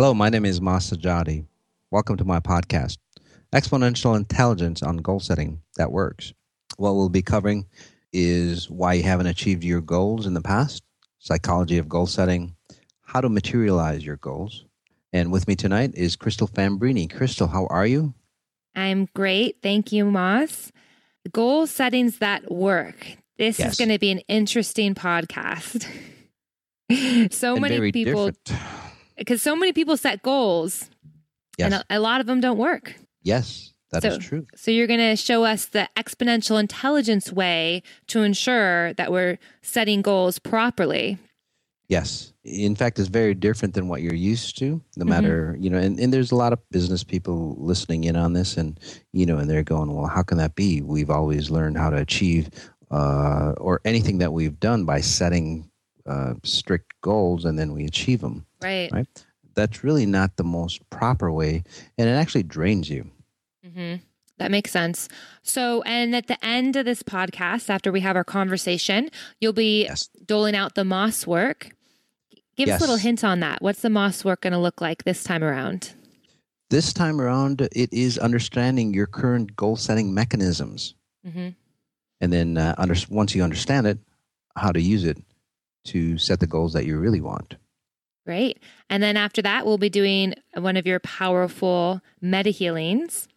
Hello, my name is Mas Sajady. Welcome to my podcast, Exponential Intelligence on Goal Setting That Works. What we'll be covering is why you haven't achieved your goals in the past, psychology of goal setting, how to materialize your goals. And with me tonight is Crystal Fambrini. Crystal, how are you? I'm great. Thank you, Moss. Goal settings that work. This yes. is going to be an interesting podcast. so and many people, because so many people set goals, yes. and a, a, lot of them don't work. Yes, that so, is true. So you're going to show us the exponential intelligence way to ensure that we're setting goals properly. Yes. In fact, it's very different than what you're used to, no mm-hmm. matter, you know, and, and there's a lot of business people listening in on this and, you know, and they're going, well, how can that be? We've always learned how to achieve uh, or anything that we've done by setting uh, strict goals and then we achieve them. Right. Right. That's really not the most proper way. And it actually drains you. Mm-hmm. That makes sense. So, and at the end of this podcast, after we have our conversation, you'll be yes. doling out the Moss work. Give yes. us a little hint on that. What's the Moss work going to look like this time around? This time around, it is understanding your current goal setting mechanisms. Mm-hmm. And then uh, under, once you understand it, how to use it to set the goals that you really want. Great. And then after that, we'll be doing one of your powerful meta healings.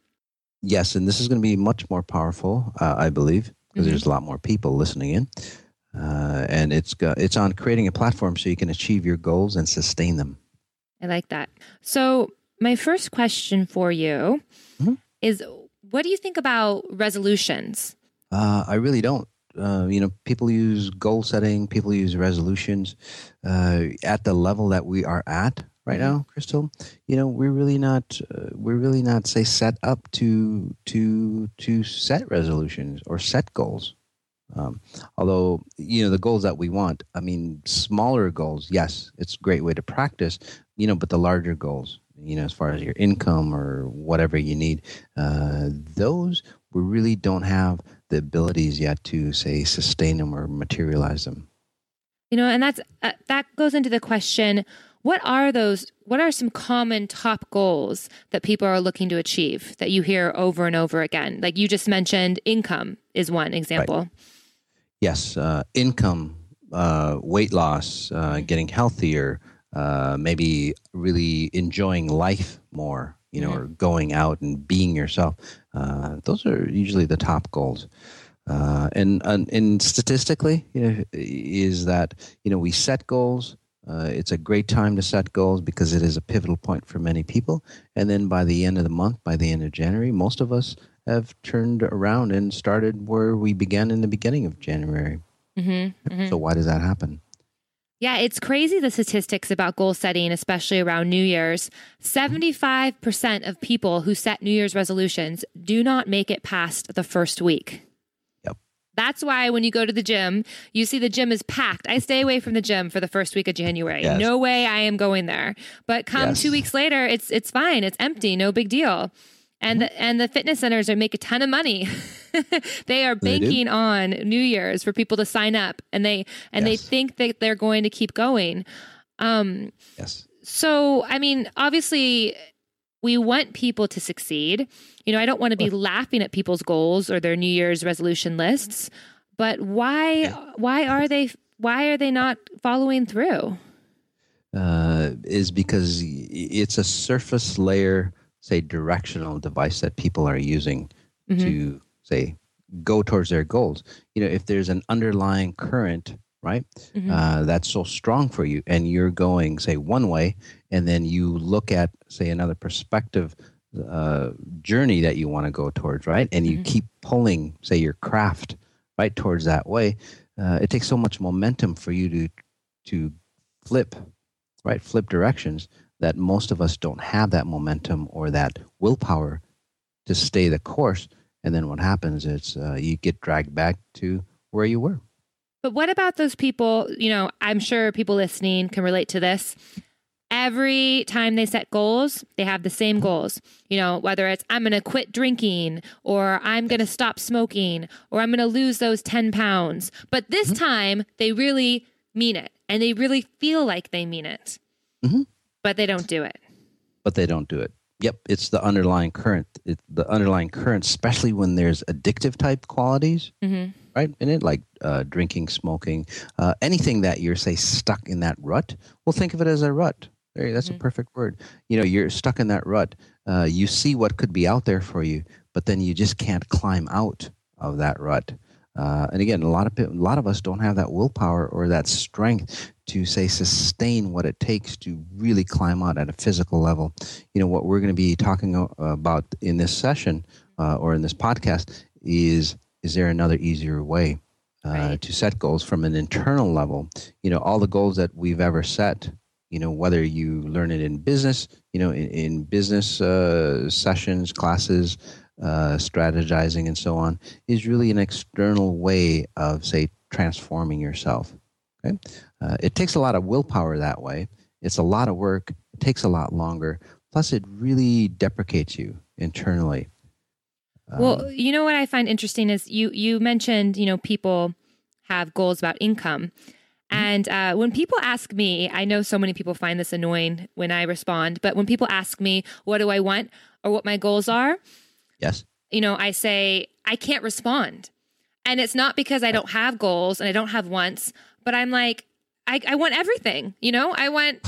Yes, and this is going to be much more powerful, uh, I believe, because mm-hmm. there's a lot more people listening in. Uh, and it's it's on creating a platform so you can achieve your goals and sustain them. I like that. So my first question for you mm-hmm. is, what do you think about resolutions? Uh, I really don't. Uh, you know, people use goal setting, people use resolutions uh, at the level that we are at right mm-hmm. now, Crystal. You know, we're really not, uh, we're really not say set up to to to set resolutions or set goals. Um, although you know the goals that we want, I mean, smaller goals, yes, it's a great way to practice. You know, but the larger goals, you know, as far as your income or whatever you need, uh, those we really don't have the abilities yet to say sustain them or materialize them. You know, and that's uh, that goes into the question: What are those? What are some common top goals that people are looking to achieve that you hear over and over again? Like you just mentioned, income is one example. Right yes, uh, income, uh, weight loss, uh, getting healthier, uh, maybe really enjoying life more, you know, mm-hmm. or going out and being yourself. Uh, those are usually the top goals. Uh, and, and, and statistically, you know, is that you know we set goals. Uh, it's a great time to set goals because it is a pivotal point for many people. And then by the end of the month, by the end of January, most of us have turned around and started where we began in the beginning of January. Mm-hmm, mm-hmm. So, why does that happen? Yeah, it's crazy the statistics about goal setting, especially around New Year's. 75% of people who set New Year's resolutions do not make it past the first week. Yep. That's why when you go to the gym, you see the gym is packed. I stay away from the gym for the first week of January. Yes. No way I am going there. But come yes. 2 weeks later, it's it's fine. It's empty, no big deal and the, and the fitness centers are make a ton of money. they are banking they on New Year's for people to sign up, and they and yes. they think that they're going to keep going. Um, yes. So I mean, obviously, we want people to succeed. You know, I don't want to be laughing at people's goals or their New Year's resolution lists, but why yeah. why are they why are they not following through? Uh, is because it's a surface layer say directional device that people are using mm-hmm. to say go towards their goals you know if there's an underlying current right mm-hmm. uh, that's so strong for you and you're going say one way and then you look at say another perspective uh, journey that you want to go towards right and you mm-hmm. keep pulling say your craft right towards that way uh, it takes so much momentum for you to to flip right flip directions that most of us don't have that momentum or that willpower to stay the course. And then what happens is uh, you get dragged back to where you were. But what about those people? You know, I'm sure people listening can relate to this. Every time they set goals, they have the same goals. You know, whether it's I'm going to quit drinking or I'm going to stop smoking or I'm going to lose those 10 pounds. But this mm-hmm. time they really mean it and they really feel like they mean it. Mm-hmm but they don't do it. but they don't do it. Yep, it's the underlying current. It, the underlying current, especially when there's addictive type qualities, mm-hmm. right? In it, like uh, drinking, smoking, uh, anything that you're say stuck in that rut. Well, think of it as a rut. There, that's mm-hmm. a perfect word. You know, you're stuck in that rut. Uh, you see what could be out there for you, but then you just can't climb out of that rut. Uh, and again, a lot of a lot of us don't have that willpower or that strength to say sustain what it takes to really climb out at a physical level. You know what we're going to be talking about in this session uh, or in this podcast is is there another easier way uh, right. to set goals from an internal level? You know, all the goals that we've ever set. You know, whether you learn it in business, you know, in, in business uh, sessions, classes, uh, strategizing, and so on, is really an external way of, say, transforming yourself. Okay, uh, it takes a lot of willpower that way. It's a lot of work. It takes a lot longer. Plus, it really deprecates you internally. well, um, you know what I find interesting is you you mentioned you know people have goals about income. Mm-hmm. And uh, when people ask me, I know so many people find this annoying when I respond, but when people ask me, what do I want or what my goals are? Yes. You know, I say, I can't respond. And it's not because I don't have goals and I don't have wants, but I'm like, I, I want everything. You know, I want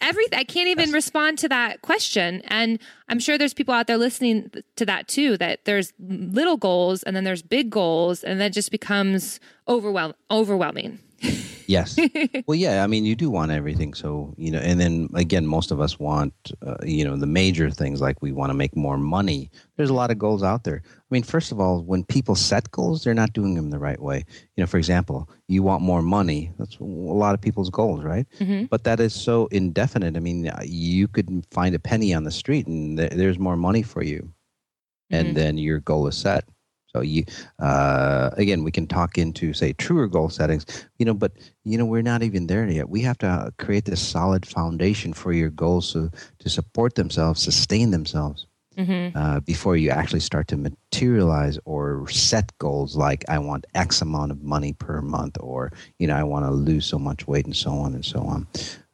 everything. I can't even respond to that question. And I'm sure there's people out there listening to that too, that there's little goals and then there's big goals, and that just becomes overwhelm- overwhelming. Yes. well, yeah. I mean, you do want everything. So, you know, and then again, most of us want, uh, you know, the major things like we want to make more money. There's a lot of goals out there. I mean, first of all, when people set goals, they're not doing them the right way. You know, for example, you want more money. That's a lot of people's goals, right? Mm-hmm. But that is so indefinite. I mean, you could find a penny on the street and th- there's more money for you. And mm-hmm. then your goal is set. So you, uh, again, we can talk into say truer goal settings, you know, but you know we're not even there yet. We have to create this solid foundation for your goals so, to support themselves, sustain themselves. Mm-hmm. Uh, before you actually start to materialize or set goals like I want X amount of money per month, or you know I want to lose so much weight, and so on and so on.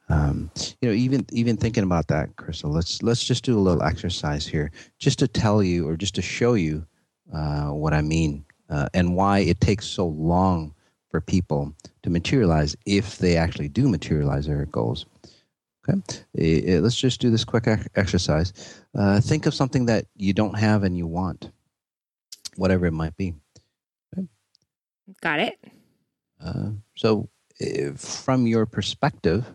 Um, you know, even even thinking about that, Crystal. Let's let's just do a little exercise here, just to tell you or just to show you uh, what I mean uh, and why it takes so long for people to materialize if they actually do materialize their goals. Okay, let's just do this quick exercise. Uh, think of something that you don't have and you want, whatever it might be. Okay. Got it. Uh, so, from your perspective,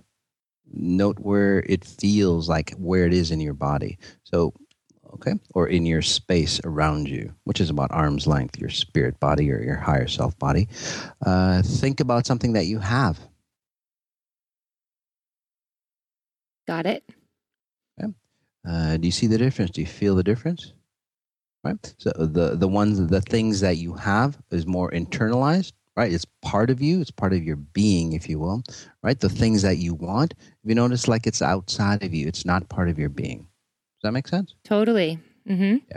note where it feels like where it is in your body. So, okay, or in your space around you, which is about arm's length, your spirit body or your higher self body. Uh, think about something that you have. Got it. Okay. Uh, do you see the difference? Do you feel the difference? Right. So the the ones the things that you have is more internalized. Right. It's part of you. It's part of your being, if you will. Right. The things that you want. If you notice, like it's outside of you. It's not part of your being. Does that make sense? Totally. Mm-hmm. Yeah.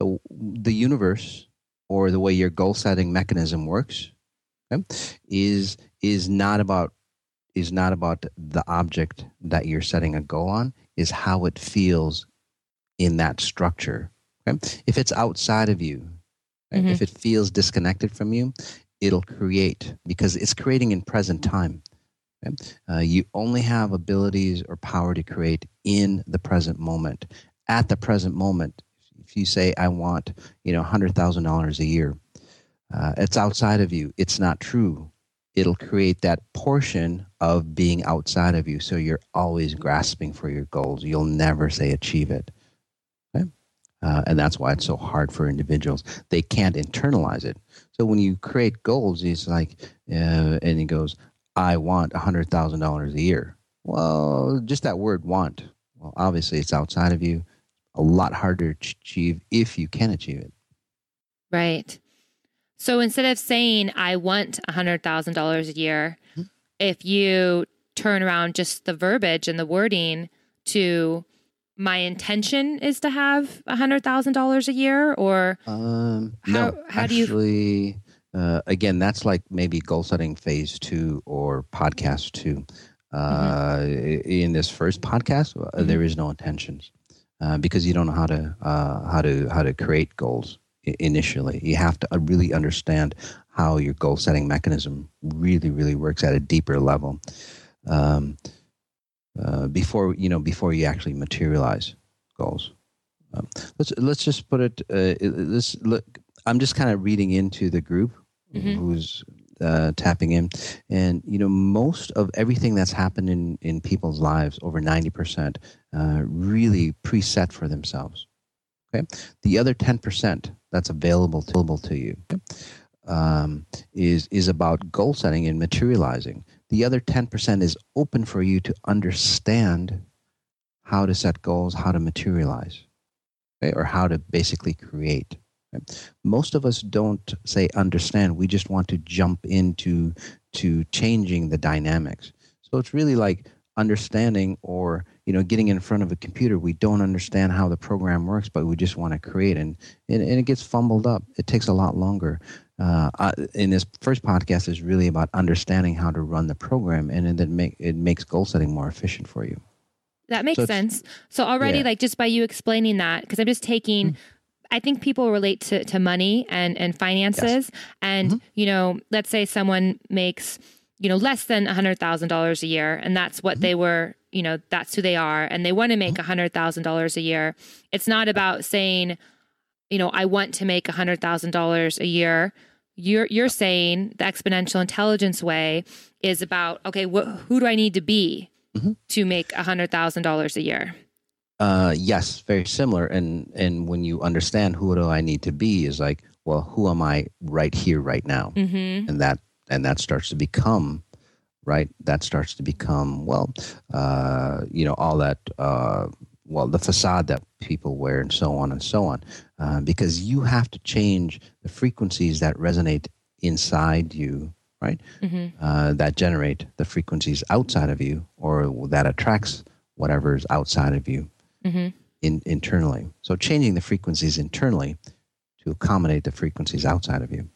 So the universe, or the way your goal setting mechanism works, okay, is is not about is not about the object that you're setting a goal on. Is how it feels in that structure. Okay? If it's outside of you, mm-hmm. if it feels disconnected from you, it'll create because it's creating in present time. Uh, you only have abilities or power to create in the present moment. At the present moment, if you say, "I want," you know, hundred thousand dollars a year, uh, it's outside of you. It's not true. It'll create that portion of being outside of you. So you're always grasping for your goals. You'll never say achieve it. Okay? Uh, and that's why it's so hard for individuals. They can't internalize it. So when you create goals, it's like, uh, and he goes, I want $100,000 a year. Well, just that word want. Well, obviously, it's outside of you. A lot harder to achieve if you can achieve it. Right. So instead of saying, I want $100,000 a year, mm-hmm. if you turn around just the verbiage and the wording to my intention is to have $100,000 a year or um, how, no, how actually, do you uh, again, that's like maybe goal setting phase two or podcast two. uh, mm-hmm. in this first podcast, uh, mm-hmm. there is no intentions uh, because you don't know how to uh, how to how to create goals initially. You have to uh, really understand how your goal setting mechanism really really works at a deeper level um, uh, before you know before you actually materialize goals. Um, let's let's just put it. let's look. I'm just kind of reading into the group mm-hmm. who's uh, tapping in. And, you know, most of everything that's happened in, in people's lives, over 90%, uh, really preset for themselves. Okay. The other 10% that's available to, available to you um, is, is about goal setting and materializing. The other 10% is open for you to understand how to set goals, how to materialize, okay? or how to basically create. Most of us don't say understand. We just want to jump into to changing the dynamics. So it's really like understanding or you know getting in front of a computer we don't understand how the program works but we just want to create and and, and it gets fumbled up it takes a lot longer uh, I, in this first podcast is really about understanding how to run the program and then make it makes goal setting more efficient for you that makes so sense so already yeah. like just by you explaining that because i'm just taking mm-hmm I think people relate to, to money and, and finances. Yes. And, mm-hmm. you know, let's say someone makes, you know, less than $100,000 a year, and that's what mm-hmm. they were, you know, that's who they are, and they want to make $100,000 mm-hmm. a year. It's not about saying, you know, I want to make $100,000 a year. You're, you're saying the exponential intelligence way is about, okay, wh- who do I need to be mm-hmm. to make $100,000 a year? Uh, yes, very similar. And and when you understand who do I need to be, is like, well, who am I right here, right now, mm-hmm. and that and that starts to become right. That starts to become well, uh, you know, all that. Uh, well, the facade that people wear, and so on and so on, uh, because you have to change the frequencies that resonate inside you, right? Mm-hmm. Uh, that generate the frequencies outside of you, or that attracts whatever is outside of you mm-hmm. in, internally. So changing the frequencies internally to accommodate the frequencies outside of you.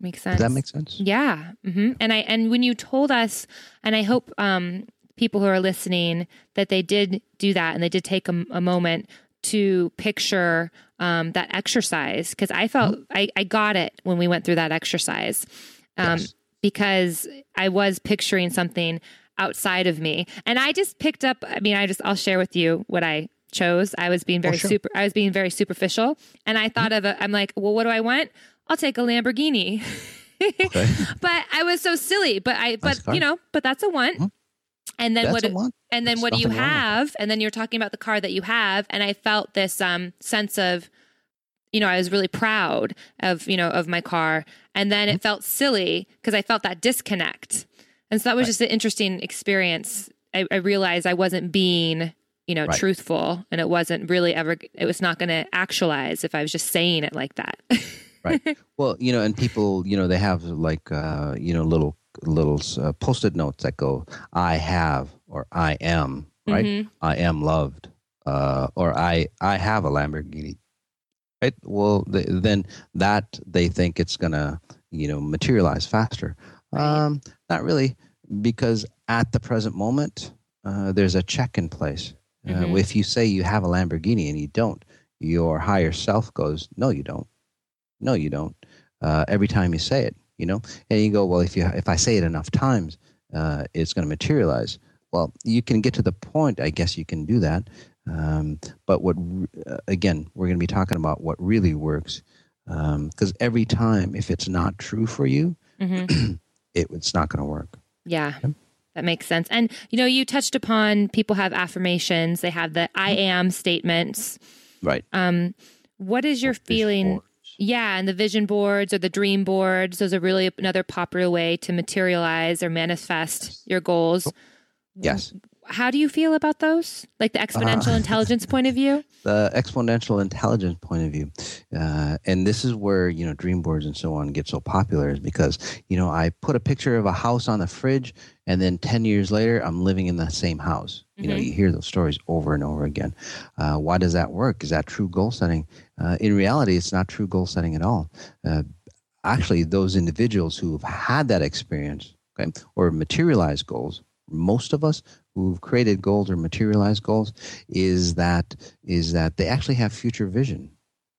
Makes sense. Does that make sense? Yeah. Mm-hmm. And I and when you told us, and I hope um, people who are listening that they did do that and they did take a, a moment to picture um, that exercise because I felt mm-hmm. I, I got it when we went through that exercise um, yes. because I was picturing something outside of me and I just picked up. I mean, I just I'll share with you what I chose. I was being oh, very oh, sure. super. I was being very superficial, and I thought of a. I'm like, well, what do I want? I'll take a Lamborghini. okay. But I was so silly. But I. But you know. But that's a want. Mm-hmm. And then that's what? And then There's what do you have? And then you're talking about the car that you have, and I felt this um sense of. You know, I was really proud of you know of my car, and then mm-hmm. it felt silly because I felt that disconnect, and so that was right. just an interesting experience. I, I realized I wasn't being you know, right. truthful and it wasn't really ever, it was not going to actualize if I was just saying it like that. right. Well, you know, and people, you know, they have like, uh, you know, little, little uh, post-it notes that go, I have, or I am, right? Mm-hmm. I am loved, uh, or I, I have a Lamborghini. Right. Well, th- then that they think it's going to, you know, materialize faster. Right. Um, not really, because at the present moment, uh, there's a check in place mm-hmm. Uh, if you say you have a Lamborghini and you don't, your higher self goes, "No, you don't. No, you don't." Uh, every time you say it, you know, and you go, "Well, if you if I say it enough times, uh, it's going to materialize." Well, you can get to the point. I guess you can do that. Um, but what uh, again, we're going to be talking about what really works because um, every time, if it's not true for you, mm-hmm. it, it's not going to work. Yeah. Okay? That makes sense. And you know, you touched upon people have affirmations, they have the I mm-hmm. am statements. Right. Um what is your feeling? Yeah, and the vision boards or the dream boards, those are really another popular way to materialize or manifest your goals. Yes how do you feel about those? Like the exponential uh, intelligence point of view? The exponential intelligence point of view. Uh, and this is where, you know, dream boards and so on get so popular is because, you know, I put a picture of a house on the fridge and then 10 years later, I'm living in the same house. You mm-hmm. know, you hear those stories over and over again. Uh, why does that work? Is that true goal setting? Uh, in reality, it's not true goal setting at all. Uh, actually, those individuals who've had that experience okay, or materialized goals most of us who've created goals or materialized goals is that is that they actually have future vision.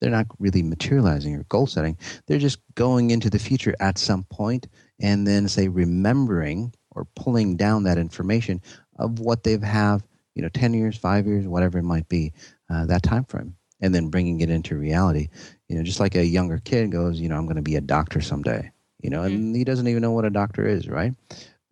They're not really materializing or goal setting. They're just going into the future at some point and then say remembering or pulling down that information of what they've have, you know, 10 years, 5 years, whatever it might be, uh, that time frame and then bringing it into reality. You know, just like a younger kid goes, you know, I'm going to be a doctor someday, you know, and mm-hmm. he doesn't even know what a doctor is, right?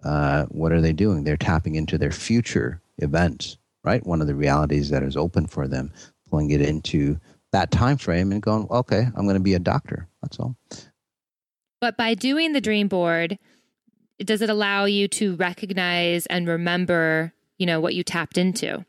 Uh, what are they doing? They're tapping into their future events, right? One of the realities that is open for them, pulling it into that time frame and going, okay, I'm going to be a doctor. That's all. But by doing the dream board, does it allow you to recognize and remember, you know, what you tapped into?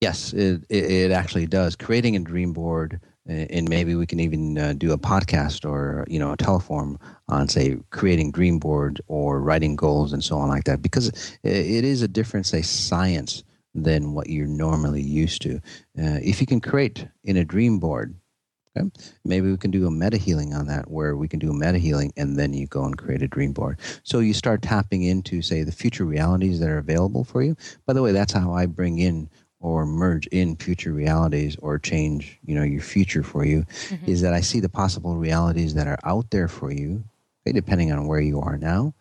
Yes, it, it, it actually does. Creating a dream board and maybe we can even uh, do a podcast or you know a teleform on say creating dream boards or writing goals and so on like that. Because it is a different say science than what you're normally used to. Uh, if you can create in a dream board okay, maybe we can do a meta healing on that where we can do a meta healing and then you go and create a dream board. So you start tapping into say the future realities that are available for you. By the way that's how i bring in or merge in future realities or change you know your future for you mm-hmm. is that i see the possible realities that are out there for you okay, depending on where you are now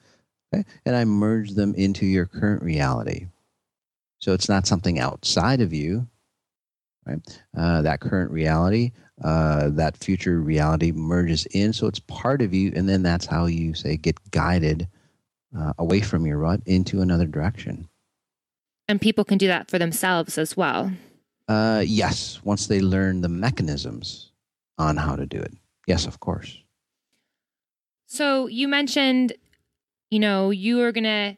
okay, and i merge them into your current reality. So it's not something outside of you right? Uh, that current reality uh, that future reality merges in so it's part of you and then that's how you say get guided uh, away from your rut into another direction and people can do that for themselves as well. Uh, yes, once they learn the mechanisms on how to do it. Yes, of course. So you mentioned, you know, you are going to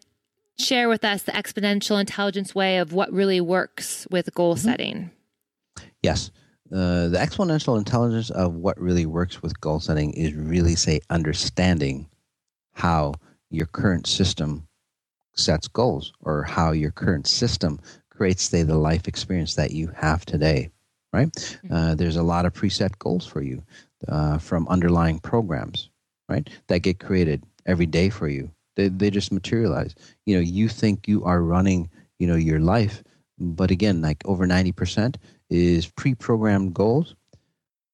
share with us the exponential intelligence way of what really works with goal mm-hmm. setting. Yes. Uh, the exponential intelligence of what really works with goal setting is really, say, understanding how your current system sets goals or how your current system creates say the life experience that you have today right? Mm-hmm. uh, there's a lot of preset goals for you uh, from underlying programs right that get created every day for you. They, they just materialize. You know you think you are running you know your life but again like over 90% is pre-programmed goals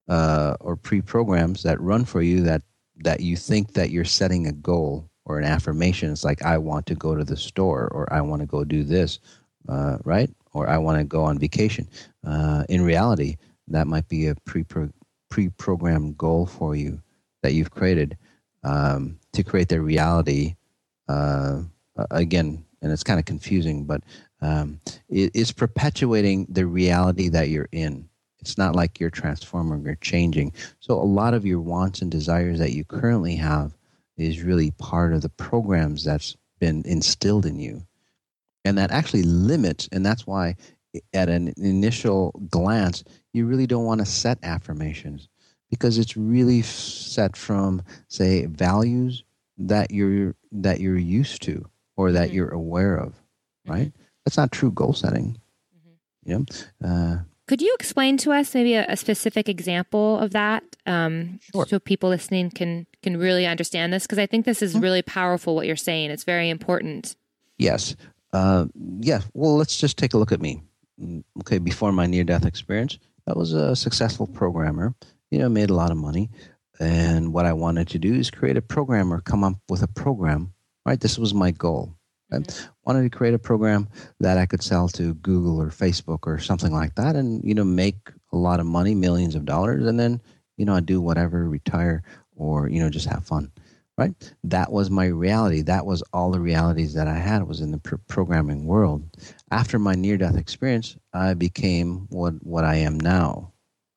uh, or pre-programs that run for you that that you think that you're setting a goal or an affirmation. It's like I want to go to the store, or I want to go do this, uh, right? Or I want to go on vacation. Uh, in reality, that might be a pre pre programmed goal for you that you've created um, to create the reality. Uh, again, and it's kind of confusing, but um, it, it's perpetuating the reality that you're in. It's not like you're transforming or changing. So a lot of your wants and desires that you currently have is really part of the programs that's been instilled in you. And that actually limits, and that's why at an initial glance, you really don't want to set affirmations because it's really set from, say, values that you're that you're used to or that mm-hmm. you're aware of, right? Mm-hmm. That's not true goal setting. Mm-hmm. You know, uh, could you explain to us maybe a, a specific example of that, um, sure. so people listening can can really understand this? Because I think this is mm-hmm. really powerful. What you're saying, it's very important. Yes. Uh, yeah. Well, let's just take a look at me. Mm, okay, before my near death experience, I was a successful programmer. You know, made a lot of money, and what I wanted to do is create a program or come up with a program. Right. This was my goal. Mm-hmm. Wanted to create a program that I could sell to Google or Facebook or something like that, and you know make a lot of money, millions of dollars, and then you know I do whatever, retire, or you know just have fun. Right? That was my reality. That was all the realities that I had was in the pr- programming world. After my near-death experience, I became what what I am now.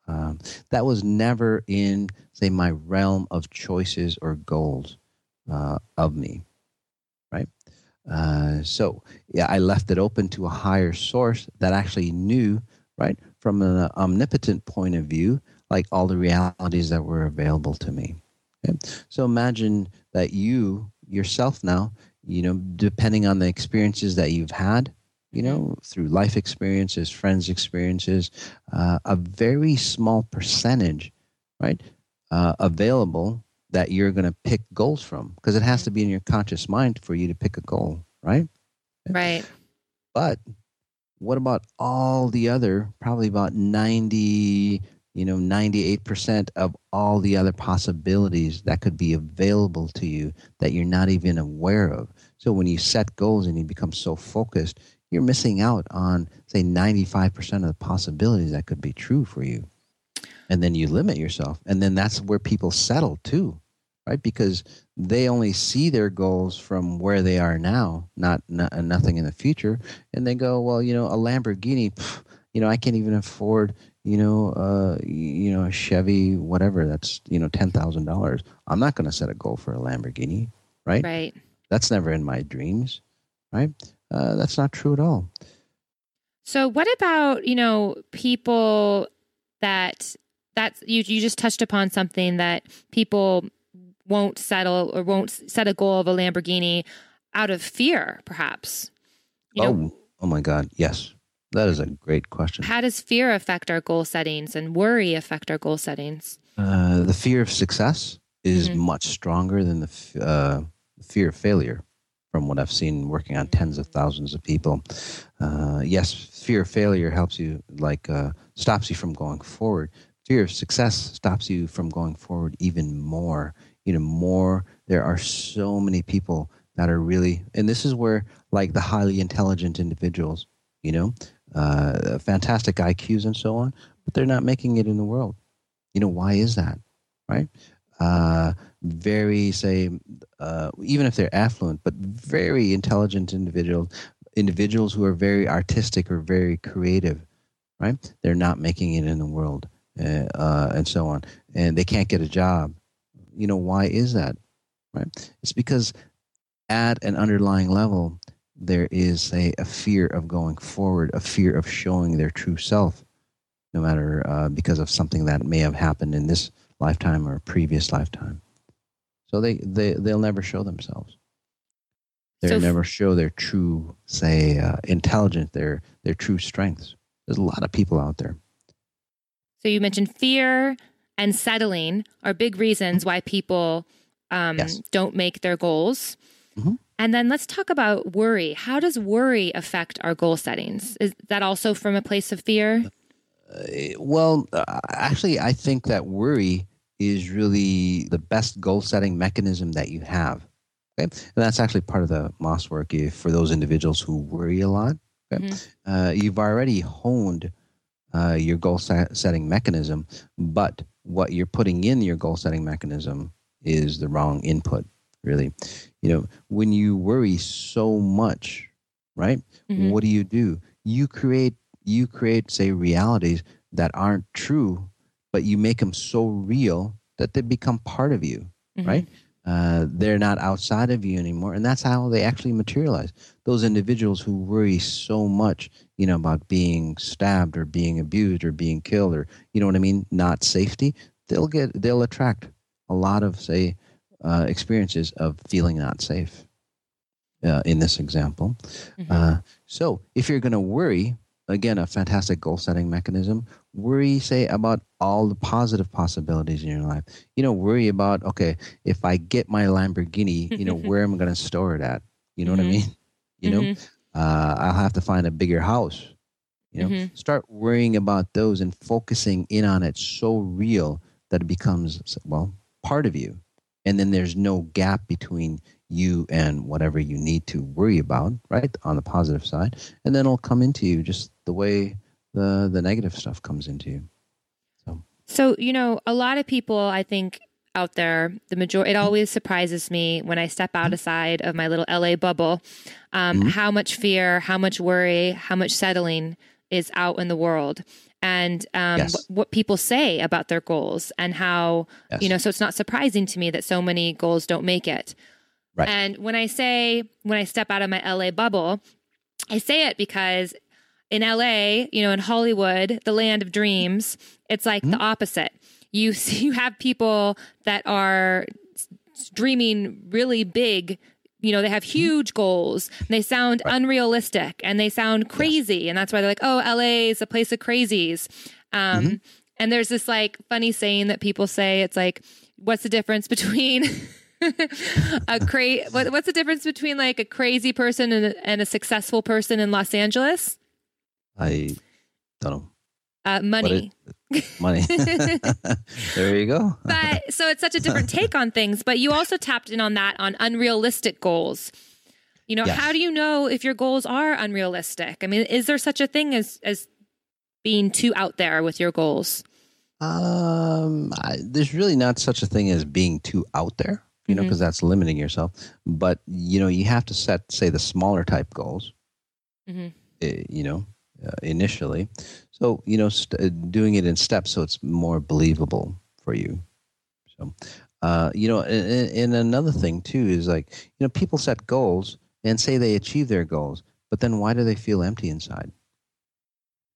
Um, that was never in say my realm of choices or goals uh, of me uh, so yeah, I left it open to a higher source that actually knew, right, from an omnipotent point of view, like all the realities that were available to me. Okay? So imagine that you yourself now, you know, depending on the experiences that you've had, you know, mm-hmm. through life experiences, friends' experiences, uh, a very small percentage, right, uh, available that you're going to pick goals from because it has to be in your conscious mind for you to pick a goal, right? Right. But what about all the other, probably about 90, you know, 98% of all the other possibilities that could be available to you that you're not even aware of? So when you set goals and you become so focused, you're missing out on, say, 95% of the possibilities that could be true for you. And then you limit yourself. And then that's where people settle too right? Because they only see their goals from where they are now, not, not nothing in the future, and they go, well, you know, a Lamborghini, pff, you know, I can't even afford, you know, uh, you know, a Chevy, whatever. That's you know, ten thousand dollars. I'm not going to set a goal for a Lamborghini, right? Right. That's never in my dreams, right? Uh, that's not true at all. So, what about you know people that that's you you just touched upon something that people won't settle or won't set a goal of a Lamborghini out of fear, perhaps? You know, oh, oh my God. Yes. That is a great question. How does fear affect our goal settings and worry affect our goal settings? Uh, the fear of success is mm-hmm. much stronger than the uh, fear of failure, from what I've seen working on tens of thousands of people. Uh, yes, fear of failure helps you, like, uh, stops you from going forward. Fear of success stops you from going forward even more you know more. There are so many people that are really and this is where like the highly intelligent individuals you know uh, fantastic iqs and so on but they're not making it in the world. You know why is that right? Uh, very say uh, even if they're affluent but very intelligent individuals individuals who are very artistic or very creative right? They're not making it in the world uh, uh and so on. And they can't get a job you know, why is that? Right? It's because at an underlying level, there is a, a fear of going forward, a fear of showing their true self, no matter uh, because of something that may have happened in this lifetime or previous lifetime. So they, they, they'll never show themselves. They'll so, never show their true, say, uh, intelligence, their, their true strengths. There's a lot of people out there. So you mentioned fear, and settling are big reasons why people um, yes. don't make their goals. Mm-hmm. And then let's talk about worry. How does worry affect our goal settings? Is that also from a place of fear? Uh, well, uh, actually, I think that worry is really the best goal setting mechanism that you have. Okay? And that's actually part of the Moss work if, for those individuals who worry a lot. Okay? Mm-hmm. Uh, you've already honed uh, your goal setting mechanism, but what you're putting in your goal setting mechanism is the wrong input really you know when you worry so much right mm-hmm. what do you do you create you create say realities that aren't true but you make them so real that they become part of you mm-hmm. right uh, they're not outside of you anymore and that's how they actually materialize those individuals who worry so much you know about being stabbed or being abused or being killed or you know what i mean not safety they'll get they'll attract a lot of say uh, experiences of feeling not safe uh, in this example mm-hmm. uh, so if you're going to worry again a fantastic goal setting mechanism worry say about all the positive possibilities in your life you know worry about okay if i get my lamborghini you know where am i going to store it at you know mm-hmm. what i mm-hmm. mean you know mm-hmm. Uh, i'll have to find a bigger house you know? Mm-hmm. start worrying about those and focusing in on it so real that it becomes well part of you. And then there's no gap between you and whatever you need to worry about right on the positive side. And then it'll come into you just the way the the negative stuff comes into you. So so you know a lot of people i think out there the majority it always surprises me when i step outside of my little la bubble um, mm-hmm. how much fear how much worry how much settling is out in the world and um, yes. what, what, people say about their goals and how yes. you know so it's not surprising to me that so many goals don't make it right. and when i say when i step out of my la bubble i say it because in la you know in hollywood the land of dreams it's like mm-hmm. the opposite you see, you have people that are dreaming really big you know, they have mm-hmm. huge goals. they sound right. unrealistic and they sound crazy. Yes. And that's why they're like, oh, LA is a place of crazies. Um, mm-hmm. And there's this like funny saying that people say it's like, what's the difference between a cra- what, what's the difference between like a crazy person and a, and a successful person in Los Angeles? I don't know. Uh, money. It, money. there you go. but so it's such a different take on things. But you also tapped in on that on unrealistic goals. You know, yes. how do you know if your goals are unrealistic? I mean, is there such a thing as as being too out there with your goals? Um, I, there's really not such a thing as being too out there, you know, because mm-hmm. that's limiting yourself. But you know, you have to set, say, the smaller type goals. Mm-hmm. Uh, you know, uh, initially, so you know, st- uh, doing it in steps so it's more believable for you. So, uh, you know, and, and another thing too is like, you know, people set goals and say they achieve their goals, but then why do they feel empty inside?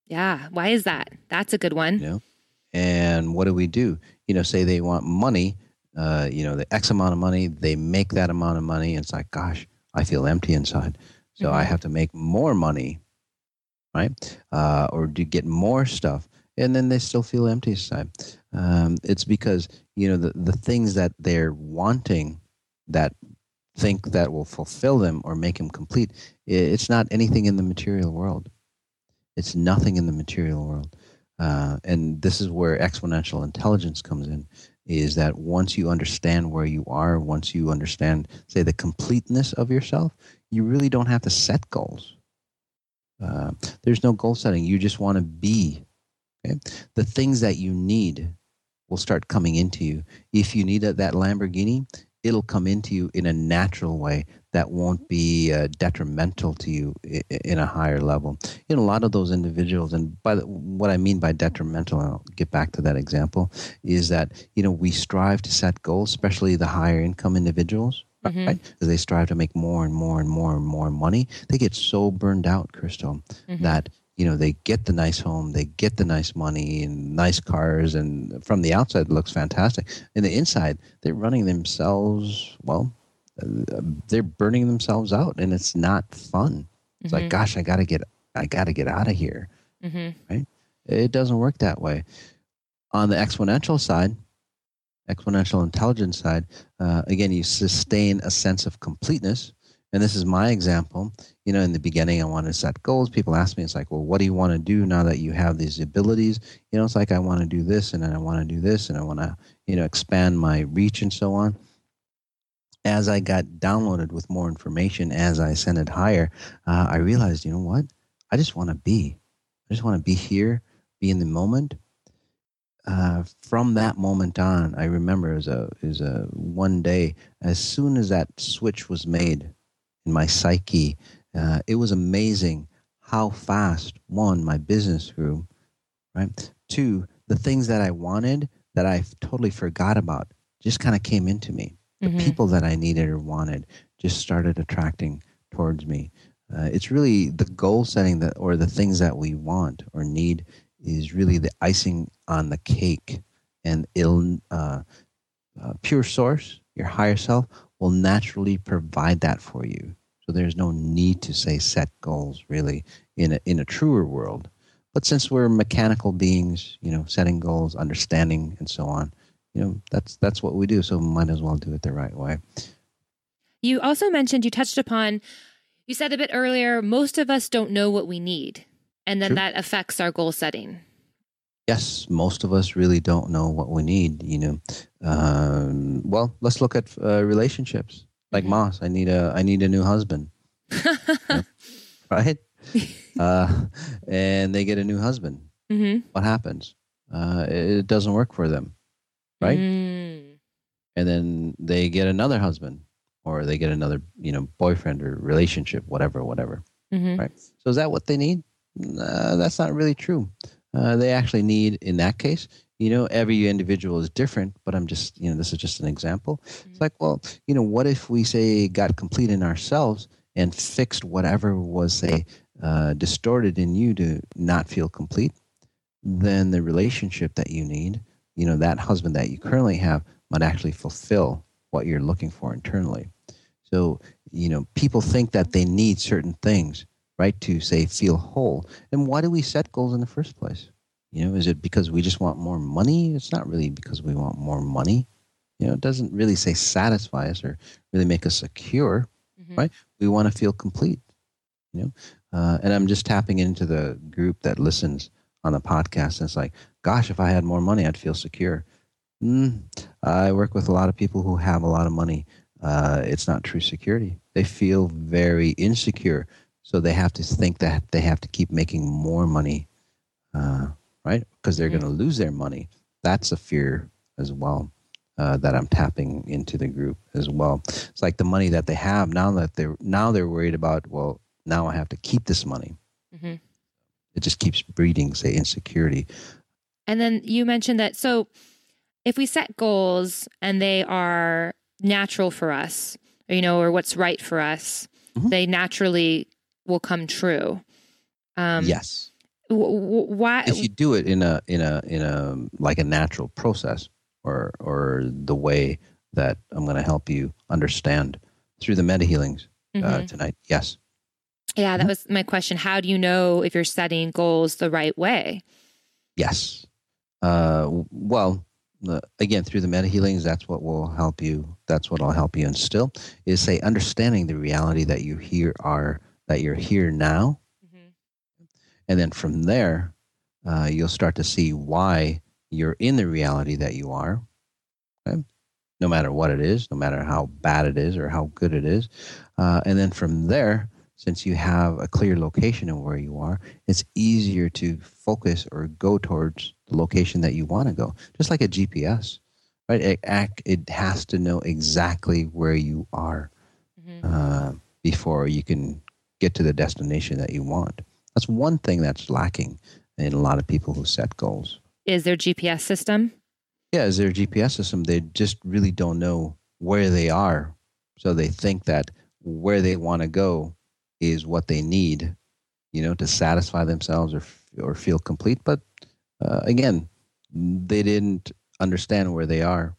Yeah. Why is that? That's a good one. You know? And what do we do? You know, say they want money, uh, you know, the X amount of money, they make that amount of money. And it's like, gosh, I feel empty inside. So mm-hmm. I have to make more money, right? Uh, or to get more stuff. And then they still feel empty inside. Um, it's because, you know, the, the things that they're wanting that think that will fulfill them or make them complete, it's not anything in the material world. It's nothing in the material world. Uh, and this is where exponential intelligence comes in is that once you understand where you are, once you understand, say, the completeness of yourself, you really don't have to set goals. Uh, there's no goal setting. You just want to be. Okay? The things that you need will start coming into you. If you need a, that Lamborghini, it'll come into you in a natural way that won't be uh, detrimental to you in a higher level. You know, a lot of those individuals, and by the, what I mean by detrimental, I'll get back to that example, is that you know we strive to set goals, especially the higher income individuals. Mm-hmm. Right? As they strive to make more and more and more and more money, they get so burned out, Crystal, mm-hmm. that you know they get the nice home they get the nice money and nice cars and from the outside it looks fantastic In the inside they're running themselves well uh, they're burning themselves out and it's not fun it's mm-hmm. like gosh i gotta get i gotta get out of here mm-hmm. right it doesn't work that way on the exponential side exponential intelligence side uh, again you sustain a sense of completeness. And this is my example. You know in the beginning i wanted to set goals. People ask me it's like well what do you want to do now that you have these abilities? You know it's like i want to do this and then i want to do this and i want to you know expand my reach and so on. As i got downloaded with more information as i ascended higher uh, i realized you know what? I just want to be. I just want to be here be in the moment uh, from that moment on, I remember as a as a one day, as soon as that switch was made in my psyche. Uh, it was amazing how fast one my business grew, right? Two, the things that I wanted that I totally forgot about just kind of came into me. The mm-hmm. people that I needed or wanted just started attracting towards me. Uh, it's really the goal setting that, or the things that we want or need, is really the icing on the cake. And it'll, uh, uh, pure source, your higher self, will naturally provide that for you. So there's no need to say set goals really in a, in a truer world. But since we're mechanical beings, you know, setting goals, understanding, and so on, you know, that's that's what we do. So might as well do it the right way. You also mentioned you touched upon. You said a bit earlier. Most of us don't know what we need, and then True. that affects our goal setting. Yes, most of us really don't know what we need. You know, um, well, let's look at uh, relationships like mm-hmm. Moss. I need a I need a new husband, right? Uh, and they get a new husband. Mm-hmm. What happens? Uh, it doesn't work for them, right? Mm. And then they get another husband, or they get another you know boyfriend or relationship, whatever, whatever. Mm-hmm. Right? So is that what they need? That's not really true. Uh, they actually need, in that case, you know every individual is different but i'm just you know this is just an example mm-hmm. it's like well you know what if we say got complete in ourselves and fixed whatever was say uh, distorted in you to not feel complete then the relationship that you need you know that husband that you currently have might actually fulfill what you're looking for internally so you know people think that they need certain things right to say feel whole and why do we set goals in the first place you know, is it because we just want more money? It's not really because we want more money. You know, it doesn't really say satisfy us or really make us secure, mm-hmm. right? We want to feel complete. You know, uh, and I'm just tapping into the group that listens on the podcast. And it's like, gosh, if I had more money, I'd feel secure. Mm, I work with a lot of people who have a lot of money. Uh, it's not true security. They feel very insecure, so they have to think that they have to keep making more money, uh, right? Because they're mm-hmm. going to lose their money. That's a fear as well. Uh, that I'm tapping into the group as well. It's like the money that they have now that they're now they're worried about. Well, now I have to keep this money. Mm-hmm. It just keeps breeding, say, insecurity. And then you mentioned that so if we set goals and they are natural for us, or, you know, or what's right for us, mm-hmm. they naturally will come true. Um, yes. W- why? If you do it in a in a in a like a natural process, or or the way that I'm going to help you understand through the meta healings uh, mm-hmm. uh, tonight, yes. Yeah, that mm-hmm. was my question. How do you know if you're setting goals the right way? Yes. Uh, well, again through the meta healings that's what will help you that's what i'll help you instill is say understanding the reality that you here are that you're here now mm-hmm. and then from there uh, you'll start to see why you're in the reality that you are okay? no matter what it is no matter how bad it is or how good it is uh, and then from there since you have a clear location of where you are, it's easier to focus or go towards the location that you want to go. Just like a GPS, right? It, it has to know exactly where you are mm-hmm. uh, before you can get to the destination that you want. That's one thing that's lacking in a lot of people who set goals. Is there GPS system? Yeah, is there a GPS system? They just really don't know where they are. So they think that where they want to go is what they need, you know, to satisfy themselves or or feel complete. But uh, again, they didn't understand where they are.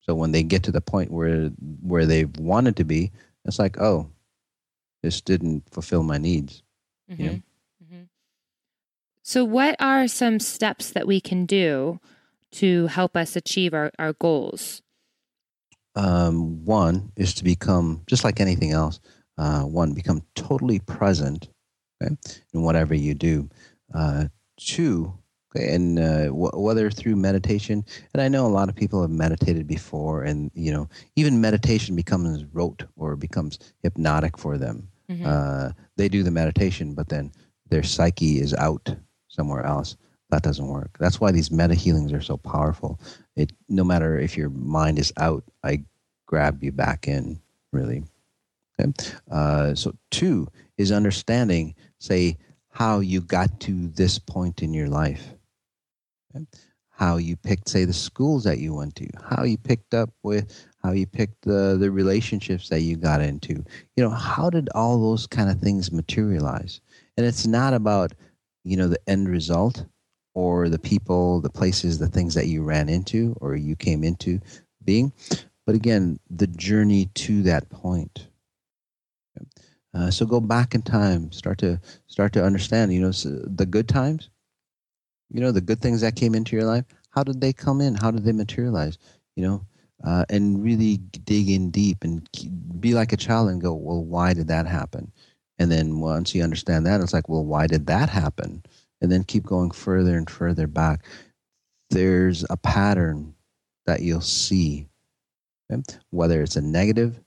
So when they get to the point where where they wanted to be, it's like, oh, this didn't fulfill my needs. Mm-hmm. You know? mm-hmm. So, what are some steps that we can do to help us achieve our, our goals? Um, one is to become just like anything else uh, one, become totally present okay, in whatever you do. Uh, two, okay, and uh, w- whether through meditation, and I know a lot of people have meditated before, and you know, even meditation becomes rote or becomes hypnotic for them. Mm-hmm. Uh, they do the meditation, but then their psyche is out somewhere else. That doesn't work. That's why these meta healings are so powerful. It no matter if your mind is out, I grab you back in. Really. Okay? Uh, so, two is understanding, say, how you got to this point in your life. How you picked, say, the schools that you went to, how you picked up with, how you picked the, the relationships that you got into. You know, how did all those kind of things materialize? And it's not about, you know, the end result or the people, the places, the things that you ran into or you came into being, but again, the journey to that point. Uh, so go back in time, start to start to understand. You know, the good times. You know, the good things that came into your life. How did they come in? How did they materialize? You know, uh, and really dig in deep and be like a child and go, well, why did that happen? And then once you understand that, it's like, well, why did that happen? And then keep going further and further back. There's a pattern that you'll see, okay? whether it's a negative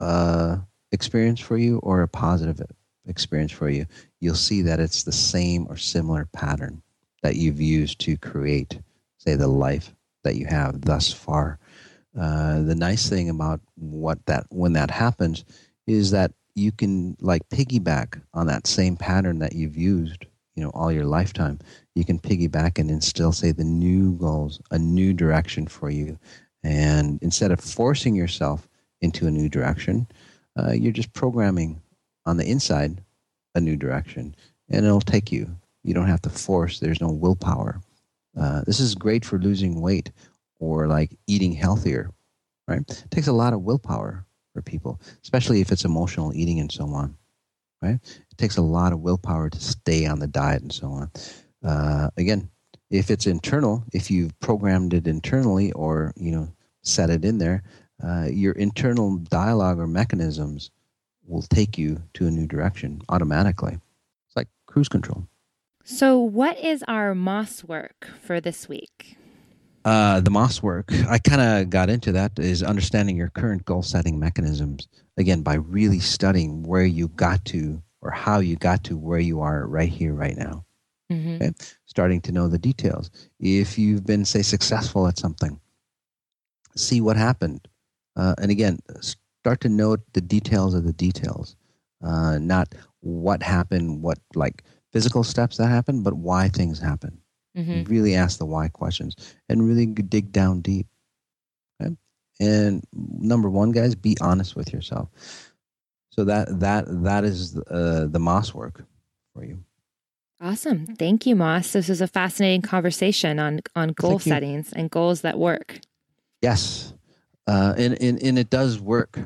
uh, experience for you or a positive experience for you, you'll see that it's the same or similar pattern that you've used to create, say, the life that you have thus far. Uh, the nice thing about what that when that happens is that you can like piggyback on that same pattern that you've used you know all your lifetime you can piggyback and instill say the new goals a new direction for you and instead of forcing yourself into a new direction uh, you're just programming on the inside a new direction, and it'll take you. You don't have to force. There's no willpower. Uh, this is great for losing weight or like eating healthier, right? It takes a lot of willpower for people, especially if it's emotional eating and so on, right? It takes a lot of willpower to stay on the diet and so on. Uh, again, if it's internal, if you've programmed it internally or you know set it in there, uh, your internal dialogue or mechanisms will take you to a new direction automatically. It's like cruise control. So, what is our Moss work for this week? Uh, the Moss work, I kind of got into that, is understanding your current goal setting mechanisms. Again, by really studying where you got to or how you got to where you are right here, right now. Mm-hmm. Okay? Starting to know the details. If you've been, say, successful at something, see what happened. Uh, and again, start to note the details of the details, uh, not what happened, what like physical steps that happen, but why things happen. Mm-hmm. Really ask the why questions and really dig down deep. Okay? And number one, guys, be honest with yourself. So that that that is uh, the Moss work for you. Awesome. Thank you, Moss. This is a fascinating conversation on on goal Thank settings you. and goals that work. Yes. Uh, and, and, and it does work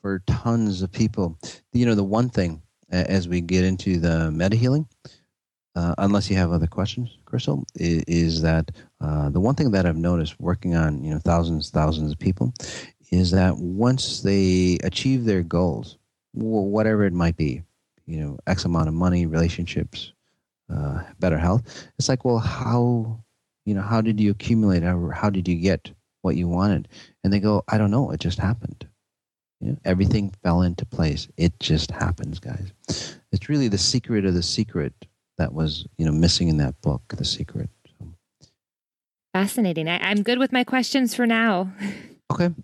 for tons of people. You know, the one thing as we get into the meta healing, uh, unless you have other questions, Crystal, is, is that uh, the one thing that I've noticed working on you know thousands, thousands of people is that once they achieve their goals, whatever it might be, you know, X amount of money, relationships, uh, better health, it's like, well, how, you know, how did you accumulate? How, how did you get what you wanted? And they go, I don't know, it just happened. Know, everything fell into place. It just happens, guys. It's really the secret of the secret that was, you know, missing in that book, The Secret. So. Fascinating. I, am good with my questions for now. Okay.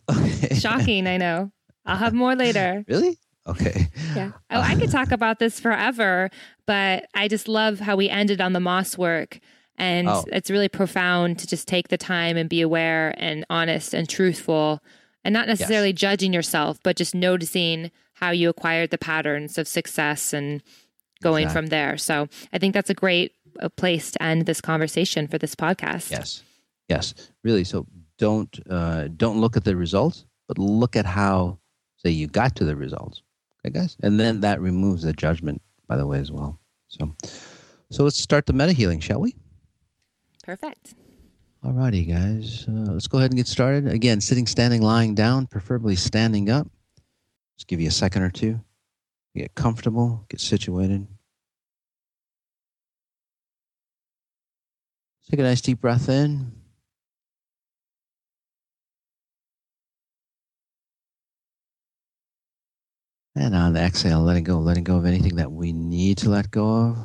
Shocking, I know. I'll have more later. Really? Okay. Yeah. Oh, I could talk about this forever, but I just love how we ended on the moss work. And oh. it's really profound to just take the time and be aware and honest and truthful and not necessarily yes. judging yourself, but just noticing how you acquired the patterns of success and going exactly. from there. So I think that's a great a place to end this conversation for this podcast. Yes. Yes. Really. So don't uh, don't look at the results, but look at how say you got to the results. Okay, guys? And then that removes the judgment, by the way, as well. So so let's start the meta healing, shall we? Perfect. Alrighty, guys. Uh, let's go ahead and get started. Again, sitting, standing, lying down, preferably standing up. Just give you a second or two. Get comfortable, get situated. Take a nice deep breath in. And on the exhale, letting go, letting go of anything that we need to let go of.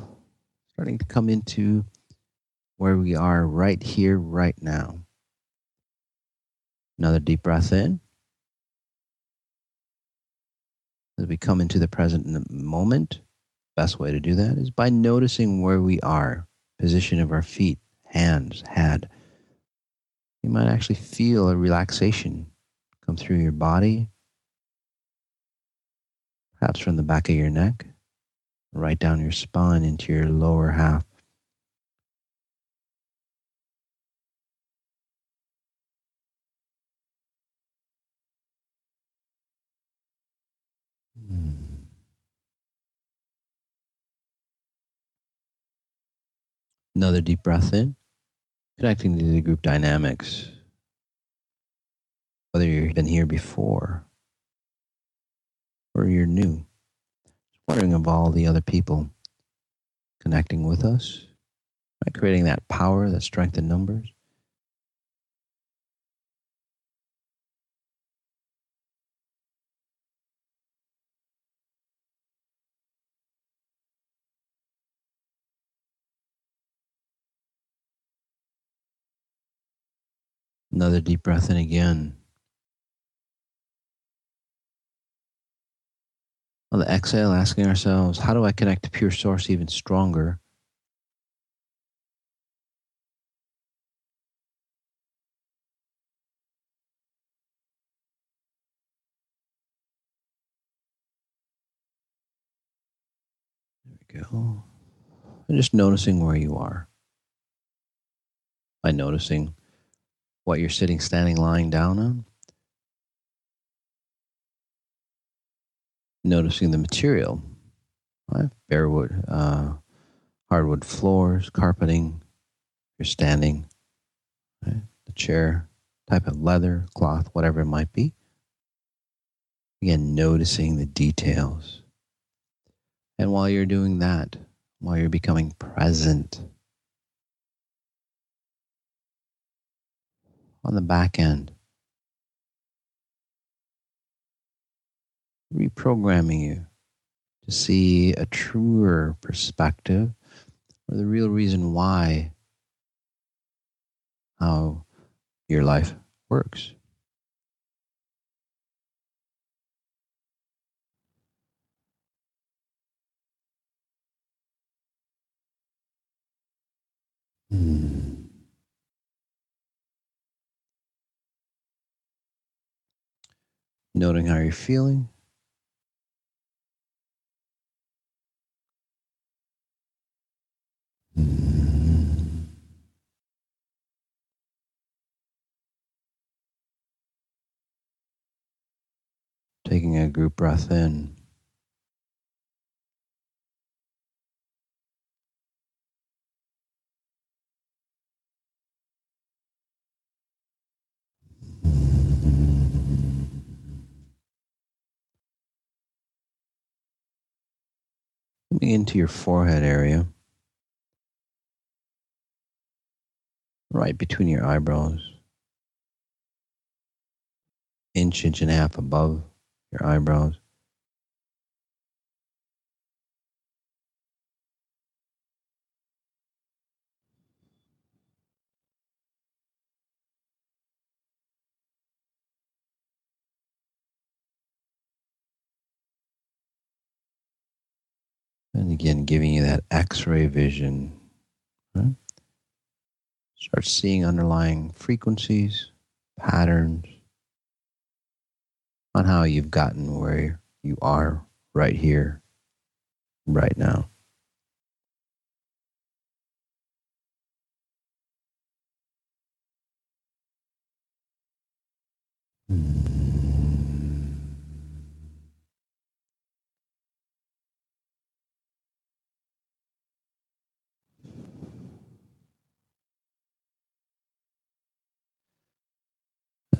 Starting to come into where we are right here, right now. Another deep breath in. As we come into the present in the moment, best way to do that is by noticing where we are, position of our feet, hands, head. You might actually feel a relaxation come through your body, perhaps from the back of your neck, right down your spine into your lower half. Another deep breath in, connecting to the group dynamics. Whether you've been here before or you're new, just wondering of all the other people connecting with us, right? creating that power, that strength in numbers. Another deep breath in again. On the exhale, asking ourselves, how do I connect to pure source even stronger? There we go. And just noticing where you are. By noticing what you're sitting, standing, lying down on. Noticing the material, right? bare wood, uh, hardwood floors, carpeting. You're standing, right? the chair, type of leather, cloth, whatever it might be. Again, noticing the details. And while you're doing that, while you're becoming present on the back end, reprogramming you to see a truer perspective or the real reason why how your life works. Hmm. Noting how you're feeling. Taking a group breath in. Into your forehead area, right between your eyebrows, inch, inch and a half above your eyebrows. Giving you that x ray vision. Right? Start seeing underlying frequencies, patterns on how you've gotten where you are right here, right now. Hmm.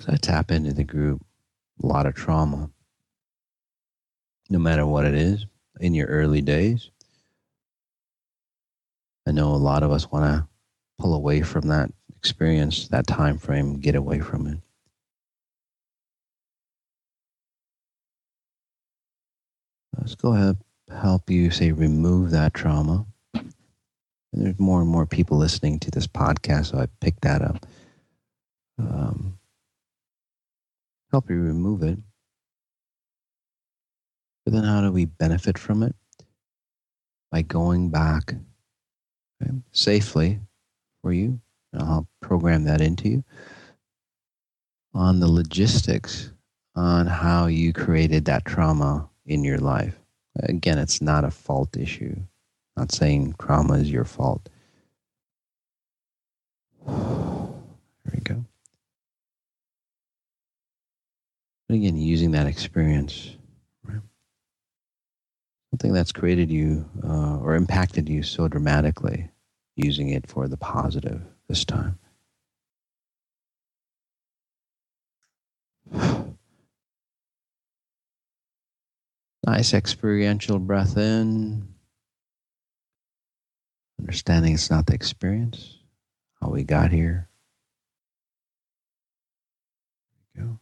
I tap into the group, a lot of trauma, no matter what it is, in your early days. I know a lot of us want to pull away from that experience, that time frame, get away from it. Let's go ahead help you say remove that trauma. And there's more and more people listening to this podcast, so I picked that up. Um, help you remove it. But then, how do we benefit from it? By going back okay, safely for you. I'll program that into you on the logistics on how you created that trauma in your life. Again, it's not a fault issue. I'm not saying trauma is your fault. There we go. But again, using that experience, right? something that's created you uh, or impacted you so dramatically, using it for the positive this time. Nice experiential breath in. Understanding it's not the experience, how we got here. There we go.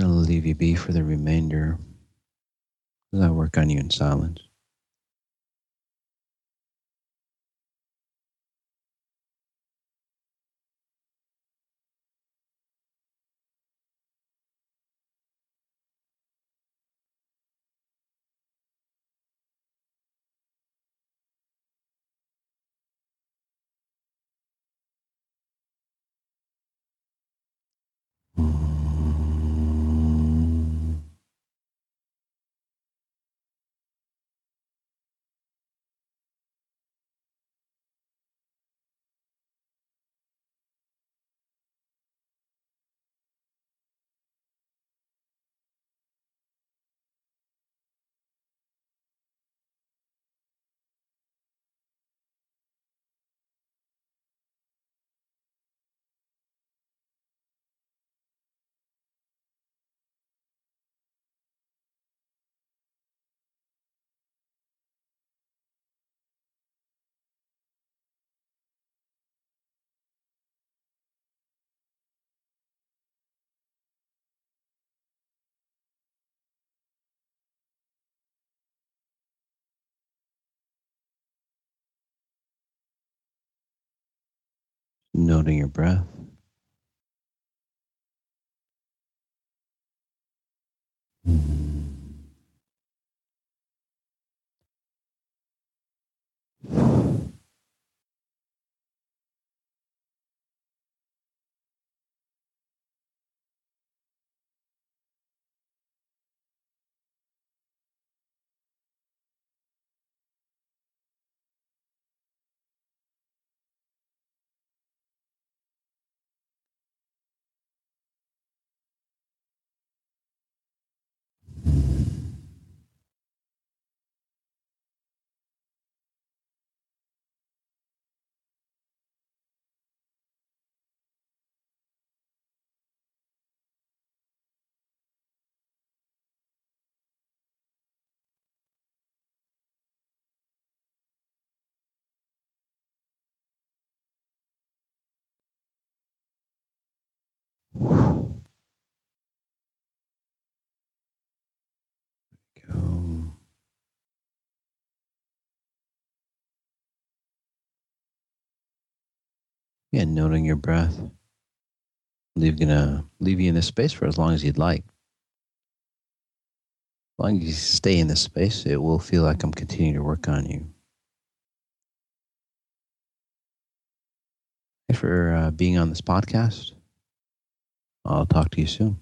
To leave you be for the remainder as I work on you in silence. Noting your breath. Yeah, noting your breath. Leave gonna leave you in this space for as long as you'd like. As long as you stay in this space, it will feel like I'm continuing to work on you. Thanks for uh, being on this podcast. I'll talk to you soon.